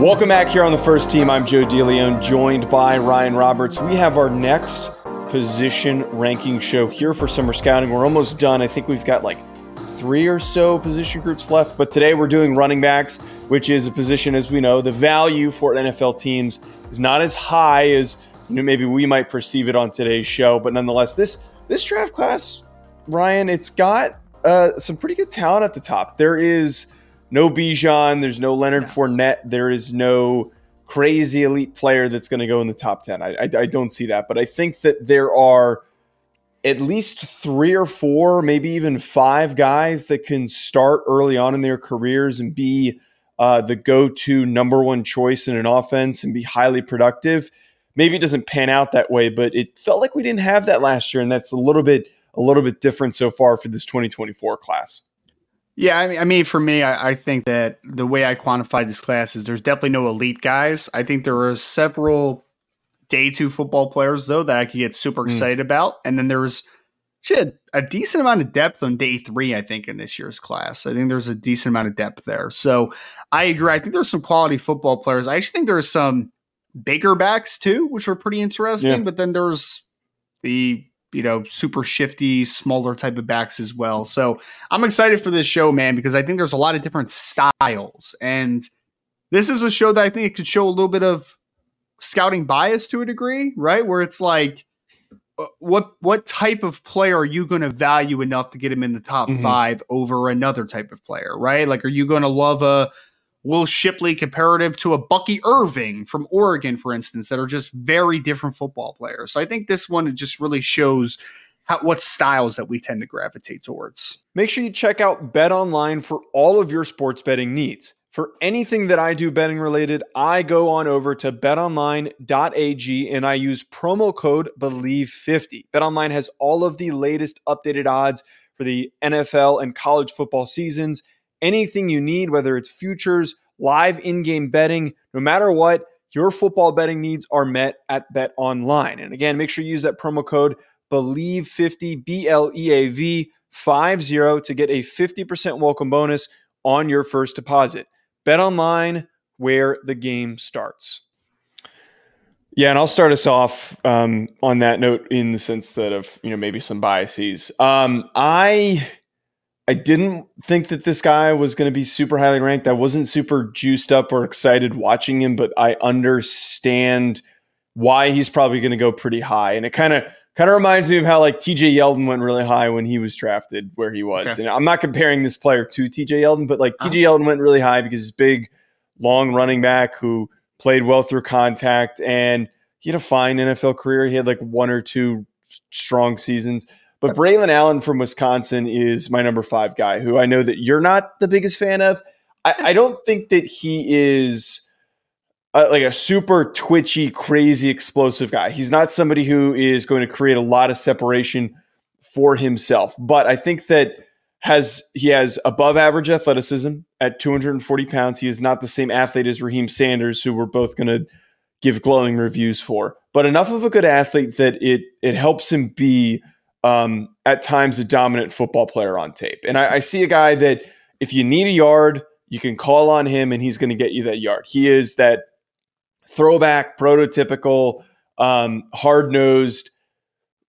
Welcome back here on the first team. I'm Joe DeLeone, joined by Ryan Roberts. We have our next position ranking show here for summer scouting. We're almost done. I think we've got like three or so position groups left, but today we're doing running backs, which is a position, as we know, the value for NFL teams is not as high as you know, maybe we might perceive it on today's show, but nonetheless, this this draft class, Ryan, it's got uh, some pretty good talent at the top. There is no Bijan, there's no Leonard Fournette, there is no crazy elite player that's going to go in the top 10. I, I, I, don't see that, but I think that there are at least three or four, maybe even five guys that can start early on in their careers and be uh, the go to number one choice in an offense and be highly productive. Maybe it doesn't pan out that way, but it felt like we didn't have that last year, and that's a little bit a little bit different so far for this 2024 class. Yeah, I mean, I mean, for me, I, I, think that the way I quantify this class is there's definitely no elite guys. I think there are several day two football players though that I could get super hmm. excited mm. about, and then there's shit, a decent amount of depth on day three. I think in this year's class, I think there's a decent amount of depth there. So I agree. I think there's some quality football players. I actually think there's some bigger backs too, which are pretty interesting. Yeah. But then there's the you know, super shifty, smaller type of backs as well. So I'm excited for this show, man, because I think there's a lot of different styles. And this is a show that I think it could show a little bit of scouting bias to a degree, right? Where it's like, uh, what what type of player are you going to value enough to get him in the top mm-hmm. five over another type of player, right? Like, are you going to love a Will Shipley comparative to a Bucky Irving from Oregon, for instance, that are just very different football players. So I think this one just really shows how, what styles that we tend to gravitate towards. Make sure you check out Bet Online for all of your sports betting needs. For anything that I do betting related, I go on over to betonline.ag and I use promo code BLEAV50. BetOnline has all of the latest updated odds for the NFL and college football seasons anything you need, whether it's futures, live in game betting, no matter what, your football betting needs are met at Bet Online. And again, make sure you use that promo code BLEAV50, B L E A V 50 to get a 50% welcome bonus on your first deposit. Bet Online, where the game starts. Yeah, and I'll start us off um, on that note in the sense that of you know maybe some biases. Um, I I didn't think that this guy was going to be super highly ranked. I wasn't super juiced up or excited watching him, but I understand why he's probably going to go pretty high. And it kind of kind of reminds me of how like TJ Yeldon went really high when he was drafted where he was. Okay. And I'm not comparing this player to TJ Yeldon, but like TJ uh-huh. Yeldon went really high because he's big, long running back who played well through contact and he had a fine NFL career. He had like one or two strong seasons. But Braelen Allen from Wisconsin is my number five guy, who I know that you're not the biggest fan of. I, I don't think that he is a, like a super twitchy, crazy, explosive guy. He's not somebody who is going to create a lot of separation for himself. But I think that has he has above average athleticism at 240 pounds. He is not the same athlete as Raheim Sanders, who we're both going to give glowing reviews for. But enough of a good athlete that it it helps him be um, at times a dominant football player on tape. And I, I see a guy that if you need a yard, you can call on him and he's going to get you that yard. He is that throwback, prototypical, um, hard nosed,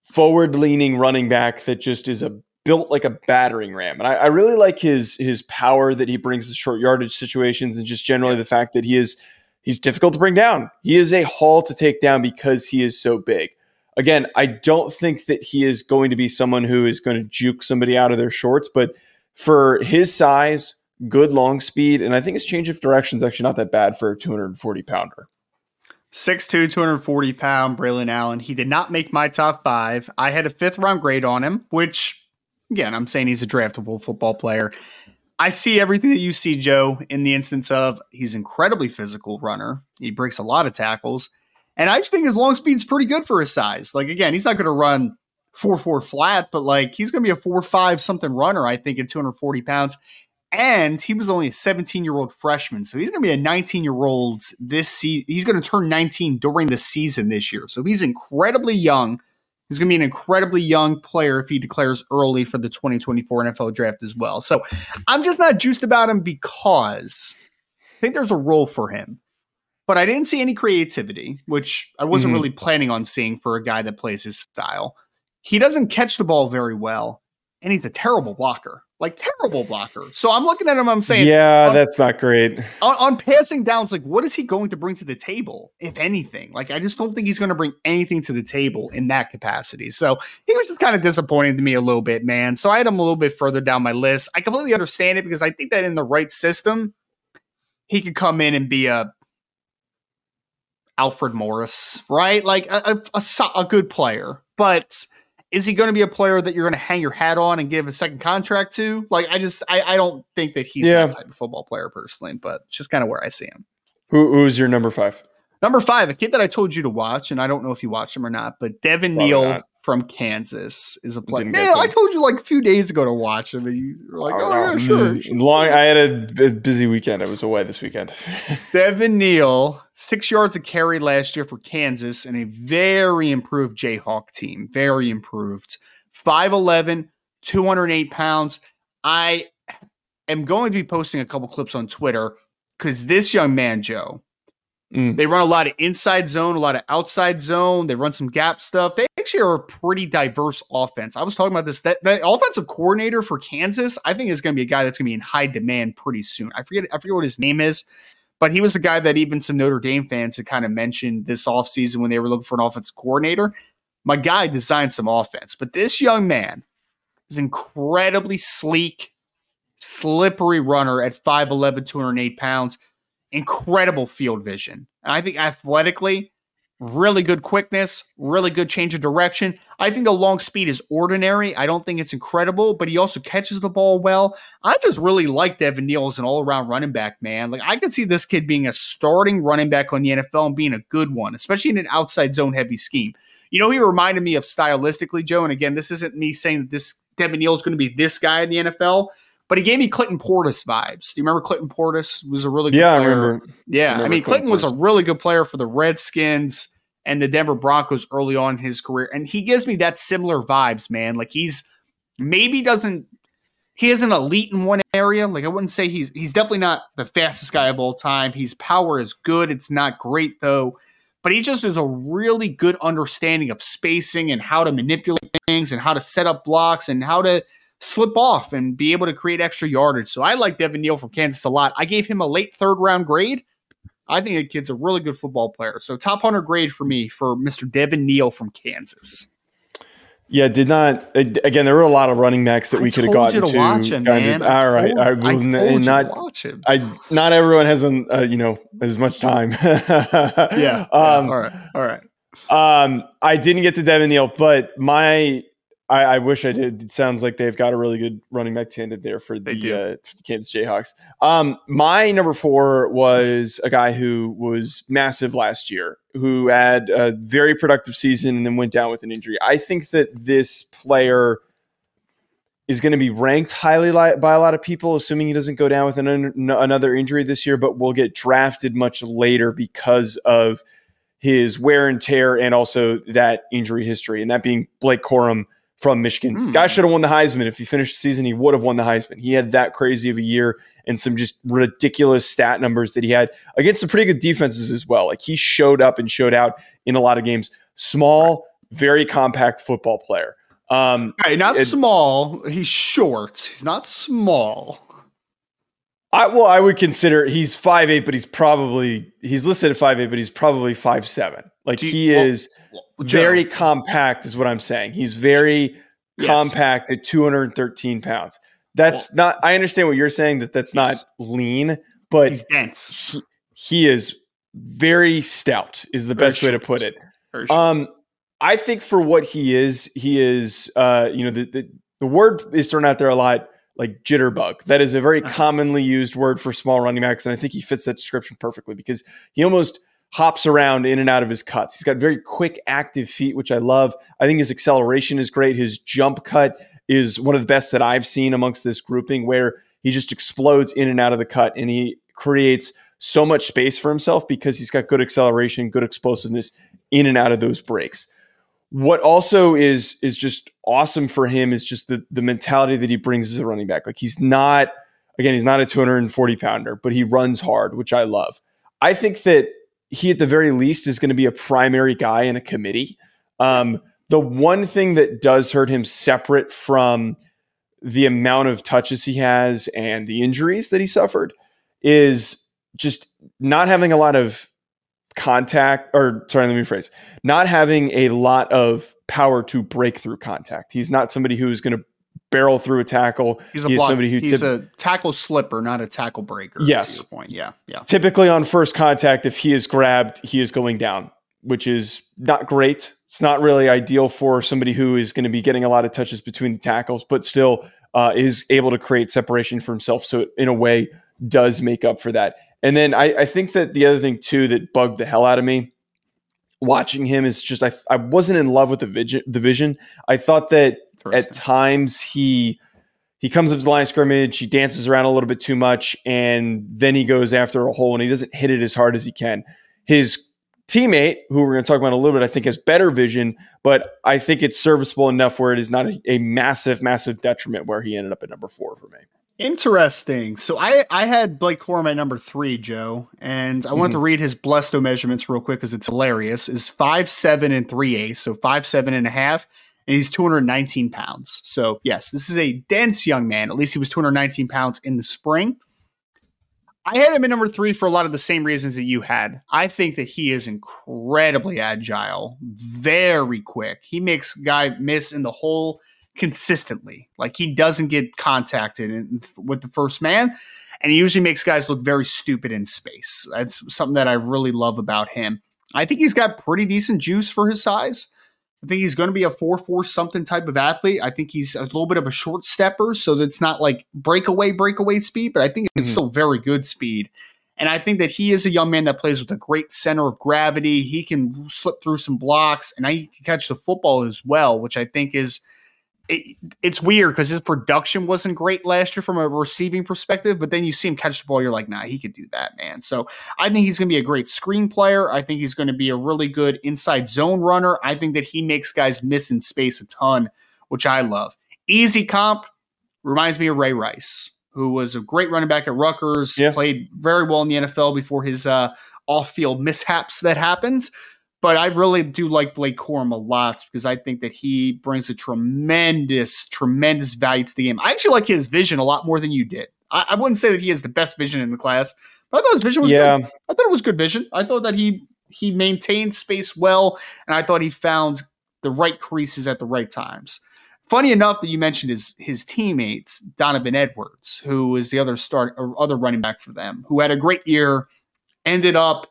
forward leaning running back that just is a built like a battering ram. And I, I, really like his his power that he brings to short yardage situations and just generally the fact that he is he's difficult to bring down. He is a haul to take down because he is so big again, I don't think that he is going to be someone who is going to juke somebody out of their shorts, but for his size, good long speed, and I think his change of direction is actually not that bad for a 240 pounder. 6'2, 240 pound Braelen Allen. He did not make my top five. I had a fifth round grade on him, which, again, I'm saying he's a draftable football player. I see everything that you see, Joe, in the instance of he's incredibly physical runner. He breaks a lot of tackles And I just think his long speed's pretty good for his size. Like again, he's not going to run four four flat, but like he's going to be a four five something runner. I think at 240 pounds. And he was only a 17 year old freshman, so he's going to be a 19 year old this season. He's going to turn 19 during the season this year, so he's incredibly young. He's going to be an incredibly young player if he declares early for the 2024 NFL draft as well. So I'm just not juiced about him because I think there's a role for him. But I didn't see any creativity, which I wasn't Mhm. really planning on seeing for a guy that plays his style. He doesn't catch the ball very well, and he's a terrible blocker. Like terrible blocker. So I'm looking at him, I'm saying, yeah, um, that's not great. on, on passing downs, like what is he going to bring to the table, if anything? Like I just don't think he's going to bring anything to the table in that capacity. So he was just kind of disappointing to me a little bit, man. So I had him a little bit further down my list. I completely understand it because I think that in the right system, he could come in and be a Alfred Morris, right? Like a, a, a, a good player, but is he going to be a player that you're going to hang your hat on and give a second contract to? Like, I just, I, I don't think that he's Yeah. that type of football player personally, but it's just kind of where I see him. Who, who's your number five? Number five, a kid that I told you to watch, and I don't know if you watched him or not, but Devin Probably Neal not. From Kansas is a. Didn't Man, I told you like a few days ago to watch him, and you were like, "Oh, oh yeah, sure." Mm, sure." Long. I had a busy weekend. I was away this weekend. Devin Neal, six yards of carry last year for Kansas, and a very improved Jayhawk team. Very improved. 5'11, 208 pounds. I am going to be posting a couple clips on Twitter because this young man, Joe, Mm. they run a lot of inside zone, a lot of outside zone. They run some gap stuff. They actually are a pretty diverse offense. I was talking about this. That, that offensive coordinator for Kansas, I think is going to be a guy that's going to be in high demand pretty soon. I forget, I forget what his name is, but he was a guy that even some Notre Dame fans had kind of mentioned this offseason when they were looking for an offensive coordinator. My guy designed some offense, but this young man is incredibly sleek, slippery runner at 5'11, 208 pounds incredible field vision. And I think athletically, really good quickness, really good change of direction. I think the long speed is ordinary. I don't think it's incredible, but he also catches the ball well. I just really like Devin Neal as an all around running back, man. Like I could see this kid being a starting running back on the NFL and being a good one, especially in an outside zone heavy scheme. You know, he reminded me of stylistically, Joe. And again, this isn't me saying that this Devin Neal is going to be this guy in the NFL. But he gave me Clinton Portis vibes. Do you remember Clinton Portis was a really good yeah, I player? remember. Yeah, I, remember mean, Clinton Clinton was a really good player for the Redskins and the Denver Broncos early on in his career, and he gives me that similar vibes, man. Like he's maybe doesn't he is an elite in one area. Like I wouldn't say he's he's definitely not the fastest guy of all time. His power is good. It's not great though. But he just has a really good understanding of spacing and how to manipulate things and how to set up blocks and how to slip off and be able to create extra yardage. So I like Devin Neal from Kansas a lot. I gave him a late third round grade. I think the kid's a really good football player. So top 100 grade for me for Mr. Devin Neal from Kansas. Yeah, did not. Again, there were a lot of running backs that I we could have gotten you to watch him, man. of- all right, told- I I told not. watch him. I not everyone has an, uh, you know as much time. Yeah. yeah. Um, all right. All right. Um, I didn't get to Devin Neal, but my I, I wish I did. It sounds like they've got a really good running back tandem there for the, uh, for the Kansas Jayhawks. Um, my number four was a guy who was massive last year, who had a very productive season and then went down with an injury. I think that this player is going to be ranked highly li- by a lot of people, assuming he doesn't go down with an, another injury this year, but will get drafted much later because of his wear and tear and also that injury history, and that being Blake Corum from Michigan. Hmm. Guy should have won the Heisman. If he finished the season, he would have won the Heisman. He had that crazy of a year and some just ridiculous stat numbers that he had against some pretty good defenses as well. Like he showed up and showed out in a lot of games. Small, very compact football player. Um, Hey, not it- small. He's short. He's not small. I well, I would consider he's five eight, but he's probably he's listed at five eight, but he's probably five seven. Like you- he well, is very compact, is what I'm saying. He's very Yes. compact at 213 pounds. That's not. I understand what you're saying that that's not lean, but He's dense. he, he is very stout. Is the best way to put it. Um, I think for what he is, he is. Uh, you know, the, the the word is thrown out there a lot, like jitterbug. That is a very Uh-huh. commonly used word for small running backs, and I think he fits that description perfectly because he almost hops around in and out of his cuts. He's got very quick, active feet, which I love. I think his acceleration is great. His jump cut is one of the best that I've seen amongst this grouping, where he just explodes in and out of the cut and he creates so much space for himself because he's got good acceleration, good explosiveness in and out of those breaks. What also is is just awesome for him is just the the mentality that he brings as a running back. Like he's not again, he's not a 240 pounder, but he runs hard, which I love. I think that he at the very least is going to be a primary guy in a committee. Um, the one thing that does hurt him separate from the amount of touches he has and the injuries that he suffered is just not having a lot of contact or sorry let me rephrase not having a lot of power to break through contact he's not somebody who's going to barrel through a tackle. He's a block, somebody who he's tip- a tackle slipper not a tackle breaker yes. point. Yeah yeah. Typically on first contact if he is grabbed he is going down which is not great. It's not really ideal for somebody who is going to be getting a lot of touches between the tackles but still uh, is able to create separation for himself. So in a way does make up for that. And then I, I think that the other thing too that bugged the hell out of me watching him is just I, I wasn't in love with the vision. The vision. I thought that at times he he comes up to the line of scrimmage, he dances around a little bit too much, and then he goes after a hole and he doesn't hit it as hard as he can. His teammate, who we're going to talk about a little bit, I think has better vision, but I think it's serviceable enough where it is not a, a massive, massive detriment where he ended up at number four for me. Interesting. So I I had Blake Corum at number three, Joe, and I mm-hmm. wanted to read his Blesto measurements real quick because it's hilarious. Is five seven and three eighths, so five seven and a half, and he's 219 pounds. So yes, this is a dense young man. At least he was 219 pounds in the spring. I had him at number three for a lot of the same reasons that you had. I think that he is incredibly agile, very quick. He makes guy miss in the hole consistently. Like he doesn't get contacted in, with the first man, and he usually makes guys look very stupid in space. That's something that I really love about him. I think he's got pretty decent juice for his size. I think he's going to be a 4 4 something type of athlete. I think he's a little bit of a short stepper, so that's not like breakaway, breakaway speed, but I think it's mm-hmm. still very good speed. And I think that he is a young man that plays with a great center of gravity. He can slip through some blocks and he can catch the football as well, which I think is it, it's weird because his production wasn't great last year from a receiving perspective, but then you see him catch the ball, you're like, nah, he could do that, man. So I think he's going to be a great screen player. I think he's going to be a really good inside zone runner. I think that he makes guys miss in space a ton, which I love. Easy comp reminds me of Ray Rice, who was a great running back at Rutgers, yeah. played very well in the NFL before his uh, off field mishaps that happens. But I really do like Blake Corum a lot because I think that he brings a tremendous, tremendous value to the game. I actually like his vision a lot more than you did. I, I wouldn't say that he has the best vision in the class, but I thought his vision was yeah. good. I thought it was good vision. I thought that he he maintained space well, and I thought he found the right creases at the right times. Funny enough that you mentioned his his teammates, Donovan Edwards, who is the other start or other running back for them, who had a great year, ended up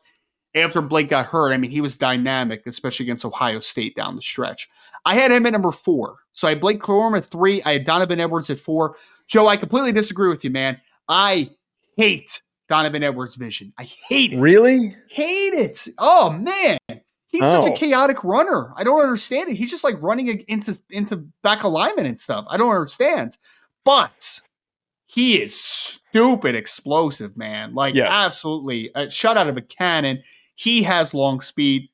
after Blake got hurt, I mean, he was dynamic, especially against Ohio State down the stretch. I had him at number four. So I had Blake Corum at three. I had Donovan Edwards at four. Joe, I completely disagree with you, man. I hate Donovan Edwards' vision. I hate it. Really? Hate it. Oh, man. He's oh. such a oh. chaotic runner. I don't understand it. He's just like running into, into back alignment and stuff. I don't understand. But he is stupid explosive, man. Like yes. absolutely a shot out of a cannon. He has long speed.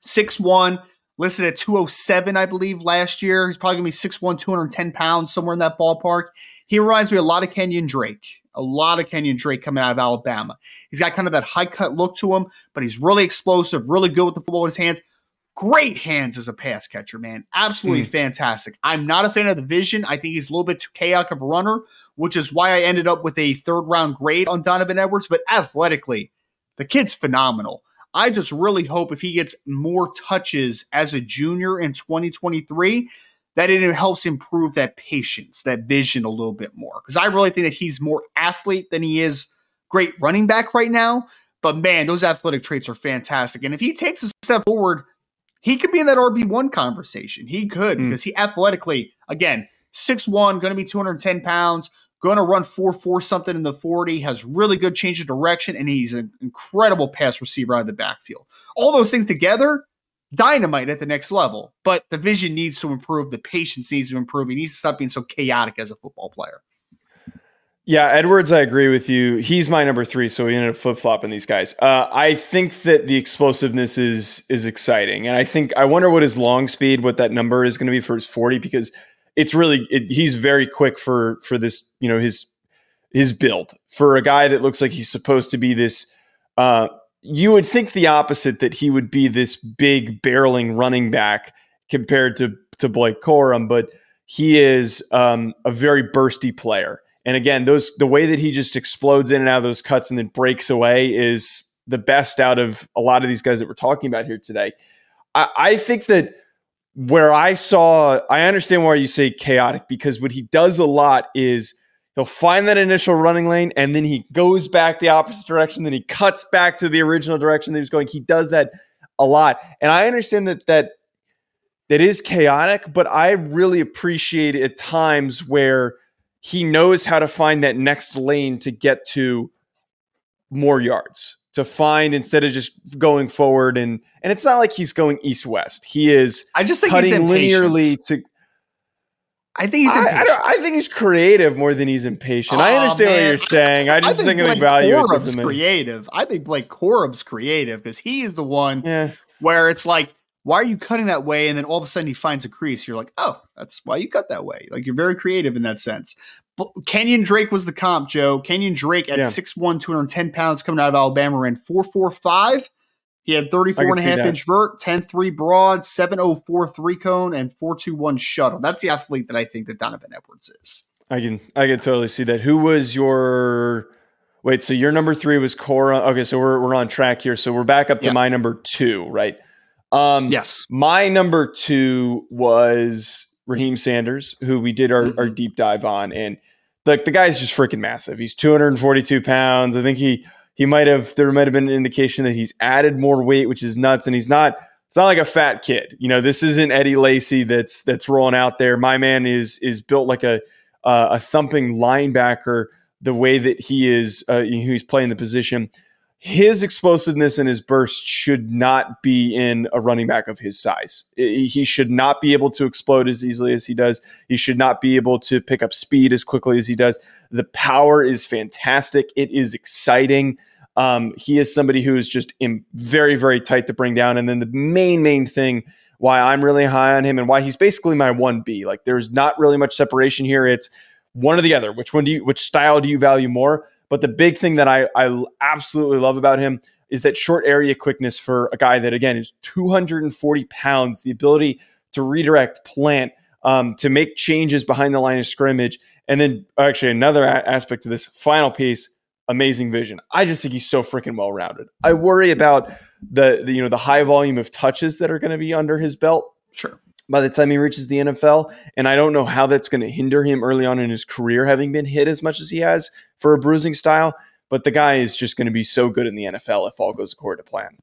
Six one, listed at 207, I believe, last year. He's probably gonna be 6'1, 210 pounds, somewhere in that ballpark. He reminds me a lot of Kenyon Drake. A lot of Kenyon Drake coming out of Alabama. He's got kind of that high cut look to him, but he's really explosive, really good with the football in his hands great hands as a pass catcher, man. Absolutely mm. fantastic. I'm not a fan of the vision. I think he's a little bit too chaotic of a runner, which is why I ended up with a third round grade on Donovan Edwards. But athletically, the kid's phenomenal. I just really hope if he gets more touches as a junior in 2023, that it helps improve that patience, that vision a little bit more. Because I really think that he's more athlete than he is great running back right now. But man, those athletic traits are fantastic. And if he takes a step forward he could be in that RB1 conversation. He could mm. because he athletically, again, 6'1, going to be 210 pounds, going to run 4 4 something in the 40, has really good change of direction, and he's an incredible pass receiver out of the backfield. All those things together, dynamite at the next level. But the vision needs to improve, the patience needs to improve. He needs to stop being so chaotic as a football player. Yeah, Edwards, I agree with you. He's my number three, so we ended up flip flopping these guys. Uh, I think that the explosiveness is is exciting, and I think I wonder what his long speed, what that number is going to be for his forty, because it's really it, he's very quick for for this, you know, his his build for a guy that looks like he's supposed to be this. Uh, you would think the opposite that he would be this big barreling running back compared to to Blake Corum, but he is um, a very bursty player and again, those the way that he just explodes in and out of those cuts and then breaks away is the best out of a lot of these guys that we're talking about here today. I, I think that where I saw, I understand why you say chaotic because what he does a lot is he'll find that initial running lane and then he goes back the opposite direction, then he cuts back to the original direction that he was going. He does that a lot, and I understand that that that is chaotic, but I really appreciate at times where he knows how to find that next lane to get to more yards to find instead of just going forward and and it's not like he's going east west he is i just think cutting linearly to I think he's. I, I, I, think he's creative more than he's impatient. Oh, I understand man. what you're saying. I just I think, think the value. Corum's creative. I think Blake Corum's creative because he is the one yeah. where it's like why are you cutting that way? And then all of a sudden he finds a crease. You're like, oh, that's why you cut that way. Like you're very creative in that sense. But Kenyon Drake was the comp, Joe. Kenyon Drake at yeah. 6'1, 210 pounds coming out of Alabama ran 445. He had 34 and a half inch vert, 10 3 broad, 704 three cone, and 421 shuttle. That's the athlete that I think that Donovan Edwards is. I can I can totally see that. Who was your wait? So your number three was Corum. Okay, so we're we're on track here. So we're back up to yeah. my number two, right? Um, yes. My number two was Raheim Sanders, who we did our, mm-hmm. our deep dive on. And like the guy's just freaking massive. He's 242 pounds. I think he he might have there might have been an indication that he's added more weight, which is nuts. And he's not it's not like a fat kid. You know, this isn't Eddie Lacy that's that's rolling out there. My man is is built like a uh, a thumping linebacker. The way that he is, uh, he's playing the position his explosiveness and his burst should not be in a running back of his size. He should not be able to explode as easily as he does. He should not be able to pick up speed as quickly as he does. The power is fantastic. It is exciting. Um, he is somebody who is just very, very tight to bring down. And then the main, main thing why I'm really high on him and why he's basically my 1B. Like there's not really much separation here. It's one or the other. Which one do you, which style do you value more? But the big thing that I, I absolutely love about him is that short area quickness for a guy that, again, is 240 pounds, the ability to redirect, plant, um, to make changes behind the line of scrimmage. And then, actually, another a- aspect of this final piece amazing vision. I just think he's so freaking well rounded. I worry about the, the you know the high volume of touches that are going to be under his belt. Sure by the time he reaches the NFL. And I don't know how that's going to hinder him early on in his career, having been hit as much as he has for a bruising style. But the guy is just going to be so good in the NFL if all goes according to plan.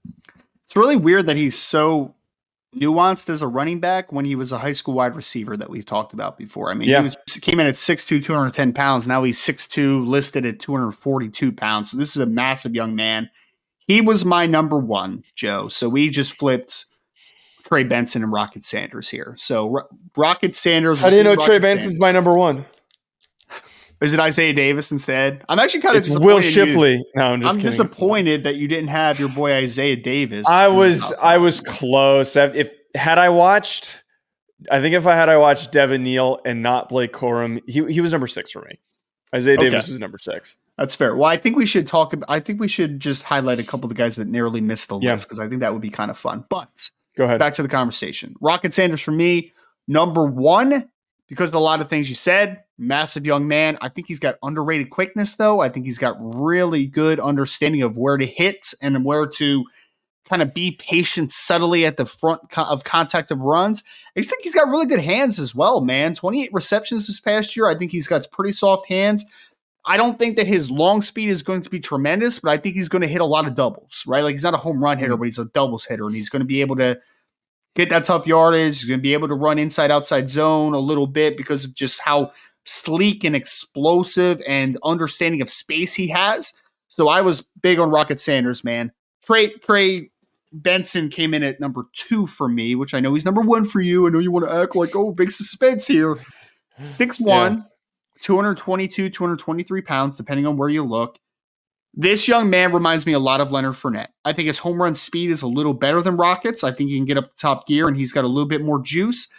It's really weird that he's so nuanced as a running back when he was a high school wide receiver that we've talked about before. I mean, yeah. he was, came in at 6'2, 210 pounds. Now he's 6'2, listed at 242 pounds. So this is a massive young man. He was my number one, Joe. So we just flipped Trey Benson and Rocket Sanders here. So Ro- Rocket Sanders. I didn't know Rocket Trey Benson's my number one. Is it Isaiah Davis instead? I'm actually kind of it's Will Shipley. You. No, I'm just. I'm disappointed that you didn't have your boy Isaiah Davis. I was I was close. If had I watched, I think if I had I watched Devin Neal and not Blake Corum, he he was number six for me. Isaiah okay. Davis was number six. That's fair. Well, I think we should talk. I think we should just highlight a couple of the guys that narrowly missed the list because I think that would be kind of fun. But Go ahead. Back to the conversation. Rocket Sanders for me, number one, because of a lot of things you said. Massive young man. I think he's got underrated quickness, though. I think he's got really good understanding of where to hit and where to kind of be patient subtly at the front of contact of runs. I just think he's got really good hands as well, man. 28 receptions this past year. I think he's got pretty soft hands. I don't think that his long speed is going to be tremendous, but I think he's going to hit a lot of doubles, right? Like he's not a home run hitter, mm-hmm. but he's a doubles hitter, and he's going to be able to get that tough yardage. He's going to be able to run inside outside zone a little bit because of just how sleek and explosive and understanding of space he has. So I was big on Rocket Sanders, man. Trey Trey Benson came in at number two for me, which I know he's number one for you. I know you want to act like, oh, big suspense here. Six one, yeah. 222, 223 pounds, depending on where you look. This young man reminds me a lot of Leonard Fournette. I think his home run speed is a little better than Rockets. I think he can get up the top gear and he's got a little bit more juice.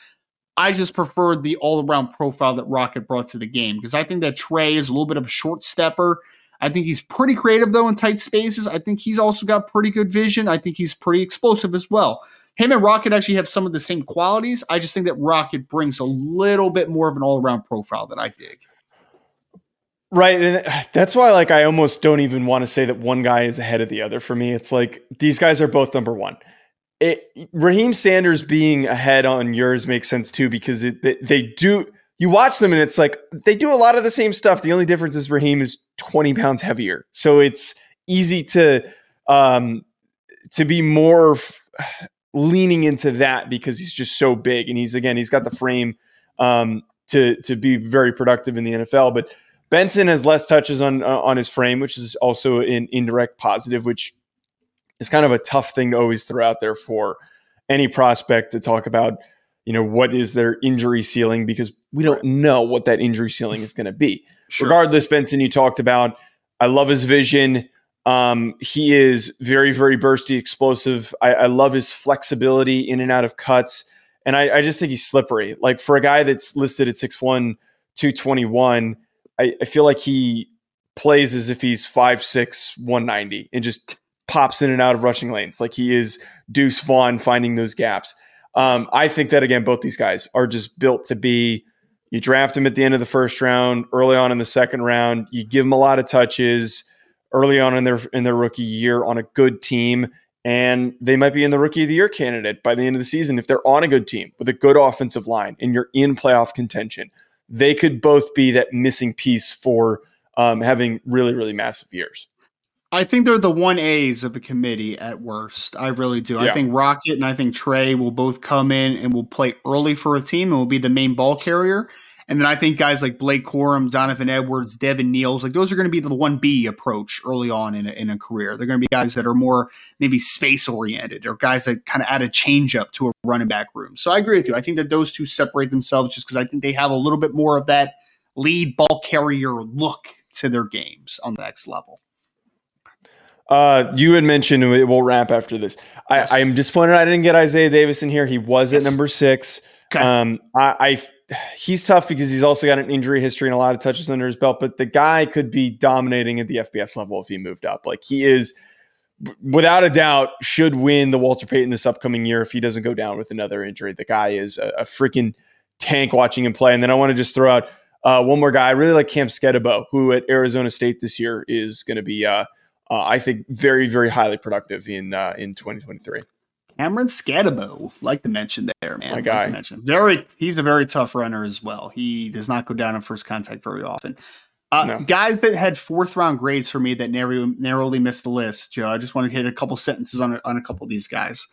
I just prefer the all around profile that Rocket brought to the game because I think that Trey is a little bit of a short stepper. I think he's pretty creative though in tight spaces. I think he's also got pretty good vision. I think he's pretty explosive as well. Him and Rocket actually have some of the same qualities. I just think that Rocket brings a little bit more of an all around profile that I dig. Right. And that's why like I almost don't even want to say that one guy is ahead of the other for me. It's like these guys are both number one. It, Raheim Sanders being ahead on yours makes sense too because it, they, they do you watch them and it's like they do a lot of the same stuff. The only difference is Raheim is 20 pounds heavier. So it's easy to um to be more f- leaning into that because he's just so big and he's again he's got the frame um to to be very productive in the NFL but Benson has less touches on uh, on his frame, which is also an indirect positive, which is kind of a tough thing to always throw out there for any prospect to talk about. You know what is their injury ceiling because we don't know what that injury ceiling is going to be. Sure. Regardless, Benson, you talked about. I love his vision. Um, he is very, very bursty, explosive. I, I, love his flexibility in and out of cuts. And I, I, just think he's slippery. Like for a guy that's listed at 6'1, 221, I, I feel like he plays as if he's 5'6, 190 and just pops in and out of rushing lanes. Like he is Deuce Vaughn finding those gaps. Um, I think that again, both these guys are just built to be. You draft him at the end of the first round, early on in the second round. You give them a lot of touches early on in their in their rookie year on a good team, and they might be in the rookie of the year candidate by the end of the season if they're on a good team with a good offensive line and you're in playoff contention they could both be that missing piece for um, having really, really massive years. I think they're the one A's of a committee at worst. I really do. Yeah. I think Rocket and I think Trey will both come in and will play early for a team and will be the main ball carrier. And then I think guys like Blake Corum, Donovan Edwards, Devin Neals, like those are going to be the 1B approach early on in a, in a career. They're going to be guys that are more maybe space oriented or guys that kind of add a change up to a running back room. So I agree with you. I think that those two separate themselves just because I think they have a little bit more of that lead ball carrier look to their games on the next level. Uh, you had mentioned we'll wrap after this. Yes. I, am disappointed I didn't get Isaiah Davis in here. He was yes. at number six. Okay. Um, I, I he's tough because he's also got an injury history and a lot of touches under his belt, but the guy could be dominating at the FBS level if he moved up. Like he is without a doubt should win the Walter Payton this upcoming year if he doesn't go down with another injury. The guy is a, a freaking tank watching him play. And then I want to just throw out uh, one more guy. I really like Cam Skattebo, who at Arizona State this year is going to be, uh, uh, I think, very, very highly productive in uh, in 2023. Cameron Skattebo, like to mention there, man. My guy. Like mention. Very, he's a very tough runner as well. He does not go down in first contact very often. Uh, no. Guys that had fourth round grades for me that narrowly, narrowly missed the list, Joe. I just want to hit a couple sentences on a, on a couple of these guys.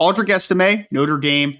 Audric Estime, Notre Dame,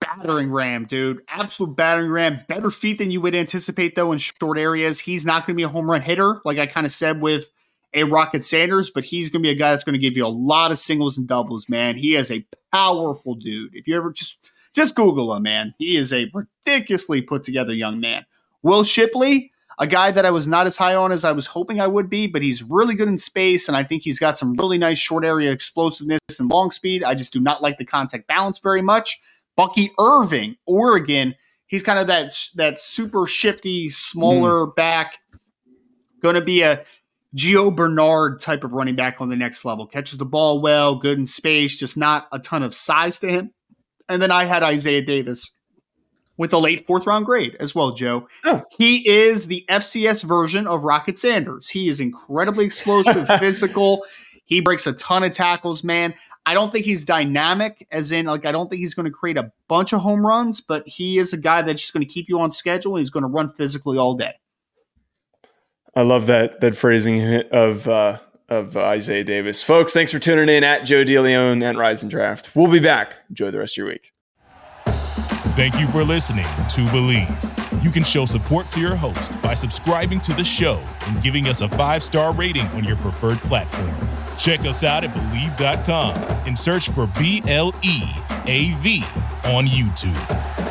battering ram, dude. Absolute battering ram. Better feet than you would anticipate, though, in short areas. He's not going to be a home run hitter, like I kind of said with – a Rocket Sanders, but he's going to be a guy that's going to give you a lot of singles and doubles, man. He is a powerful dude. If you ever just just Google him, man, he is a ridiculously put together young man. Will Shipley, a guy that I was not as high on as I was hoping I would be, but he's really good in space, and I think he's got some really nice short area explosiveness and long speed. I just do not like the contact balance very much. Bucky Irving, Oregon, he's kind of that that super shifty, smaller mm. back. Going to be a Gio Bernard type of running back on the next level. Catches the ball well, good in space, just not a ton of size to him. And then I had Isaiah Davis with a late fourth round grade as well, Joe. Oh. He is the FCS version of Rocket Sanders. He is incredibly explosive, physical. He breaks a ton of tackles, man. I don't think he's dynamic, as in, like, I don't think he's going to create a bunch of home runs, but he is a guy that's just going to keep you on schedule and he's going to run physically all day. I love that that phrasing of uh, of Isaiah Davis, folks. Thanks for tuning in at Joe DeLeone and Rise and Draft. We'll be back. Enjoy the rest of your week. Thank you for listening to Bleav. You can show support to your host by subscribing to the show and giving us a five star rating on your preferred platform. Check us out at Bleav.com and search for B L E A V on YouTube.